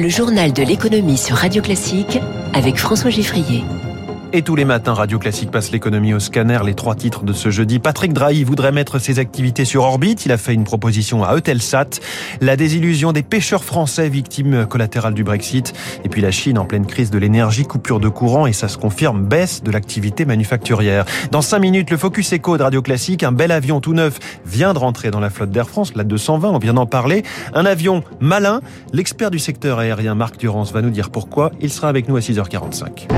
Le journal de l'économie sur Radio Classique avec François Giffrier. Et tous les matins, Radio Classique passe l'économie au scanner. Les trois titres de ce jeudi. Patrick Drahi voudrait mettre ses activités sur orbite. Il a fait une proposition à Eutelsat. La désillusion des pêcheurs français victimes collatérales du Brexit. Et puis la Chine en pleine crise de l'énergie, coupure de courant et ça se confirme, baisse de l'activité manufacturière. Dans cinq minutes, le Focus Echo de Radio Classique. Un bel avion tout neuf vient de rentrer dans la flotte d'Air France, la 220. On vient d'en parler. Un avion malin. L'expert du secteur aérien, Marc Durance, va nous dire pourquoi. Il sera avec nous à 6h45.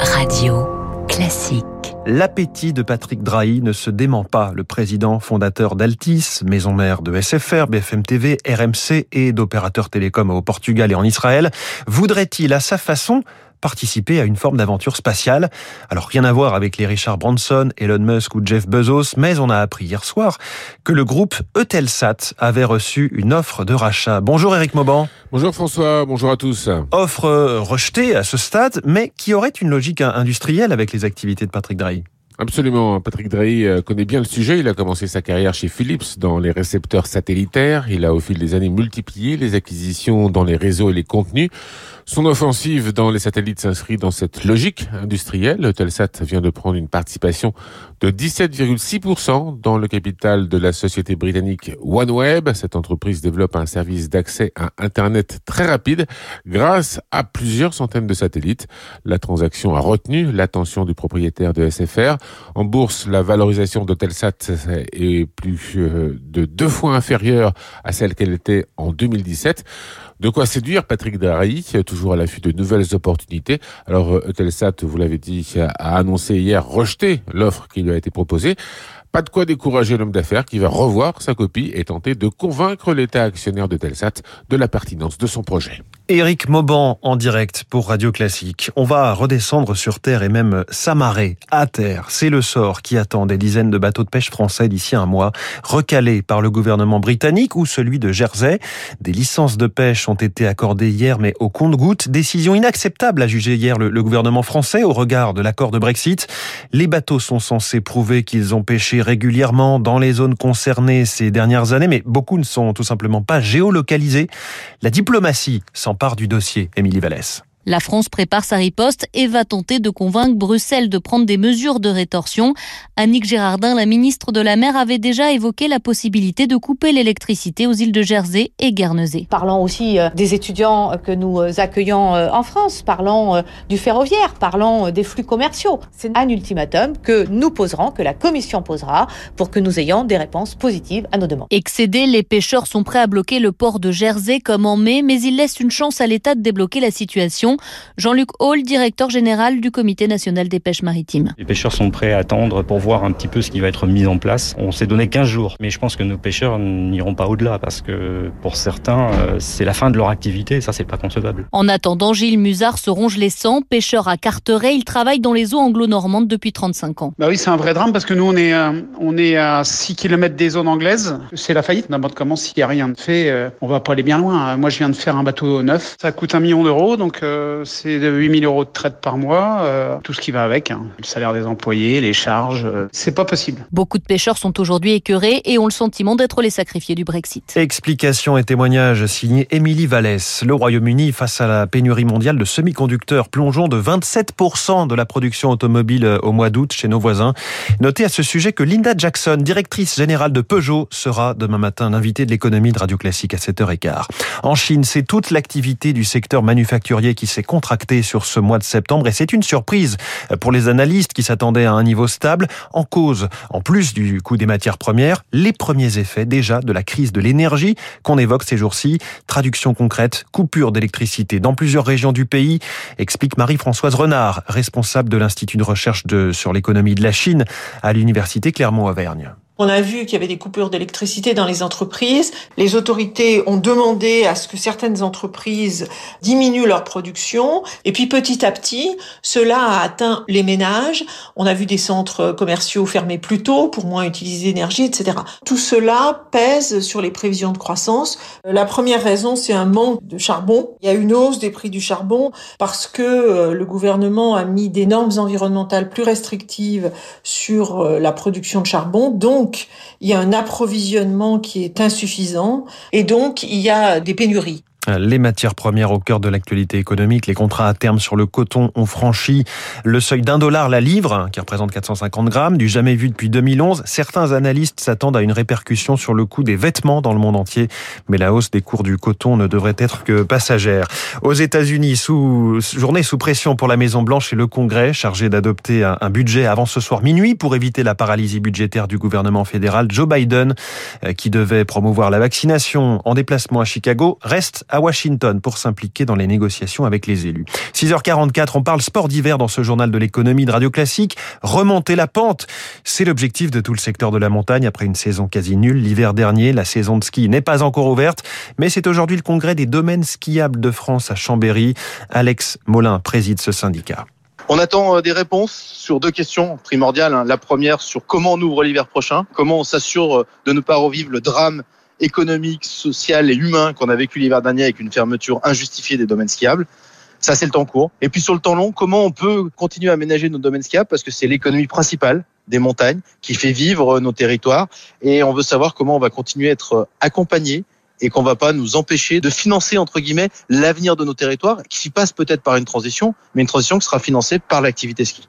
Radio classique. L'appétit de Patrick Drahi ne se dément pas. Le président fondateur d'Altis, maison mère de SFR, BFM TV, RMC et d'opérateurs télécoms au Portugal et en Israël, voudrait-il à sa façon participer à une forme d'aventure spatiale. Alors rien à voir avec les Richard Branson, Elon Musk ou Jeff Bezos, mais on a appris hier soir que le groupe Eutelsat avait reçu une offre de rachat. Bonjour Eric Mauban. Bonjour François, bonjour à tous. Offre rejetée à ce stade, mais qui aurait une logique industrielle avec les activités de Patrick Drahi? Absolument. Patrick Drahi euh, connaît bien le sujet. Il a commencé sa carrière chez Philips dans les récepteurs satellitaires. Il a au fil des années multiplié les acquisitions dans les réseaux et les contenus. Son offensive dans les satellites s'inscrit dans cette logique industrielle. Telsat vient de prendre une participation de 17,6% dans le capital de la société britannique OneWeb. Cette entreprise développe un service d'accès à Internet très rapide grâce à plusieurs centaines de satellites. La transaction a retenu l'attention du propriétaire de SFR. En bourse, la valorisation de Telsat est plus euh, de deux fois inférieure à celle qu'elle était en 2017. De quoi séduire Patrick Drahi, toujours à l'affût de nouvelles opportunités. Alors, Eutelsat, vous l'avez dit, a annoncé hier rejeter l'offre qui lui a été proposée. Pas de quoi décourager l'homme d'affaires qui va revoir sa copie et tenter de convaincre l'État actionnaire de Telsat de la pertinence de son projet. Éric Mauban en direct pour Radio Classique. On va redescendre sur Terre et même s'amarrer à terre. C'est le sort qui attend des dizaines de bateaux de pêche français d'ici un mois, recalés par le gouvernement britannique ou celui de Jersey. Des licences de pêche ont été accordées hier, mais au compte-gouttes. Décision inacceptable, a jugé hier le gouvernement français au regard de l'accord de Brexit. Les bateaux sont censés prouver qu'ils ont pêché régulièrement dans les zones concernées ces dernières années, mais beaucoup ne sont tout simplement pas géolocalisés. La diplomatie s'en part du dossier, Émilie Vallès. La France prépare sa riposte et va tenter de convaincre Bruxelles de prendre des mesures de rétorsion. Annick Gérardin, la ministre de la Mer, avait déjà évoqué la possibilité de couper l'électricité aux îles de Jersey et Guernesey. Parlons aussi euh, des étudiants que nous euh, accueillons euh, en France, parlons du ferroviaire, parlons des flux commerciaux. C'est un ultimatum que nous poserons, que la Commission posera, pour que nous ayons des réponses positives à nos demandes. Excédés, les pêcheurs sont prêts à bloquer le port de Jersey comme en mai, mais ils laissent une chance à l'État de débloquer la situation. Jean-Luc Hall, directeur général du Comité national des pêches maritimes. Les pêcheurs sont prêts à attendre pour voir un petit peu ce qui va être mis en place. On s'est donné 15 jours, mais je pense que nos pêcheurs n'iront pas au-delà parce que pour certains, euh, c'est la fin de leur activité et ça, c'est pas concevable. En attendant, Gilles Musard se ronge les sangs, pêcheur à Carteret. Il travaille dans les eaux anglo-normandes depuis 35 ans. Bah oui, c'est un vrai drame parce que nous, on est, euh, on est à 6 km des zones anglaises. C'est la faillite. N'importe comment, s'il n'y a rien de fait, euh, on va pas aller bien loin. Moi, je viens de faire un bateau neuf. Ça coûte un million d'euros, donc c'est de 8000 euros de traite par mois, euh, tout ce qui va avec, hein. le salaire des employés, les charges, euh, c'est pas possible. Beaucoup de pêcheurs sont aujourd'hui écœurés et ont le sentiment d'être les sacrifiés du Brexit. Explication et témoignage signé Émilie Vallès. Le Royaume-Uni face à la pénurie mondiale de semi-conducteurs, plongeons de 27% de la production automobile euh, au mois d'août chez nos voisins. Notez à ce sujet que Linda Jackson, directrice générale de Peugeot, sera demain matin l'invitée de l'économie de Radio Classique à 7h15. En Chine, c'est toute l'activité du secteur manufacturier qui s'est contractée sur ce mois de septembre et c'est une surprise pour les analystes qui s'attendaient à un niveau stable. En cause, en plus du coût des matières premières, les premiers effets déjà de la crise de l'énergie qu'on évoque ces jours-ci. Traduction concrète, coupure d'électricité dans plusieurs régions du pays, explique Marie-Françoise Renard, responsable de l'Institut de recherche de, sur l'économie de la Chine à l'Université Clermont-Auvergne. On a vu qu'il y avait des coupures d'électricité dans les entreprises. Les autorités ont demandé à ce que certaines entreprises diminuent leur production. Et puis petit à petit, cela a atteint les ménages. On a vu des centres commerciaux fermés plus tôt pour moins utiliser d'énergie, etc. Tout cela pèse sur les prévisions de croissance. La première raison, c'est un manque de charbon. Il y a une hausse des prix du charbon parce que euh, le gouvernement a mis des normes environnementales plus restrictives sur euh, la production de charbon. Donc, donc, il y a un approvisionnement qui est insuffisant et donc il y a des pénuries. Les matières premières au cœur de l'actualité économique, les contrats à terme sur le coton ont franchi le seuil d'un dollar la livre, qui représente 450 grammes, du jamais vu depuis 2011. Certains analystes s'attendent à une répercussion sur le coût des vêtements dans le monde entier, mais la hausse des cours du coton ne devrait être que passagère. Aux États-Unis, sous, journée sous pression pour la Maison Blanche et le Congrès, chargé d'adopter un budget avant ce soir minuit pour éviter la paralysie budgétaire du gouvernement fédéral. Joe Biden, euh, qui devait promouvoir la vaccination en déplacement à Chicago, reste Washington pour s'impliquer dans les négociations avec les élus. 6h44, on parle sport d'hiver dans ce journal de l'économie de Radio Classique. Remonter la pente, c'est l'objectif de tout le secteur de la montagne après une saison quasi nulle. L'hiver dernier, la saison de ski n'est pas encore ouverte, mais c'est aujourd'hui le congrès des domaines skiables de France à Chambéry. Alex Molin préside ce syndicat. On attend euh, des réponses sur deux questions primordiales. Hein. La première sur comment on ouvre l'hiver prochain, comment on s'assure euh, de ne pas revivre le drame économique, social et humain qu'on a vécu l'hiver dernier avec une fermeture injustifiée des domaines skiables. Ça, c'est le temps court. Et puis sur le temps long, comment on peut continuer à aménager nos domaines skiables? Parce que c'est l'économie principale des montagnes qui fait vivre nos territoires. Et on veut savoir comment on va continuer à être accompagné et qu'on va pas nous empêcher de financer entre guillemets l'avenir de nos territoires qui passe peut-être par une transition, mais une transition qui sera financée par l'activité ski.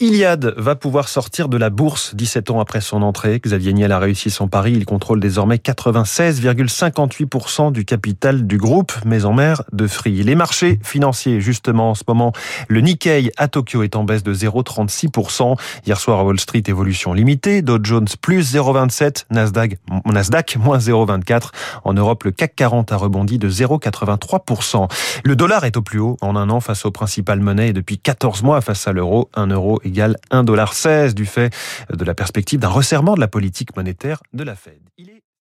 Iliad va pouvoir sortir de la bourse 17 ans après son entrée. Xavier Niel a réussi son pari. Il contrôle désormais 96,58% du capital du groupe Maison Mère de Free. Les marchés financiers, justement, en ce moment, le Nikkei à Tokyo est en baisse de 0,36%. Hier soir à Wall Street, évolution limitée. Dow Jones plus 0,27. Nasdaq, Nasdaq moins 0,24. En Europe, le CAC 40 a rebondi de 0,83%. Le dollar est au plus haut en un an face aux principales monnaies et depuis 14 mois face à l'euro. 1 euro égale 1,16$ du fait de la perspective d'un resserrement de la politique monétaire de la Fed.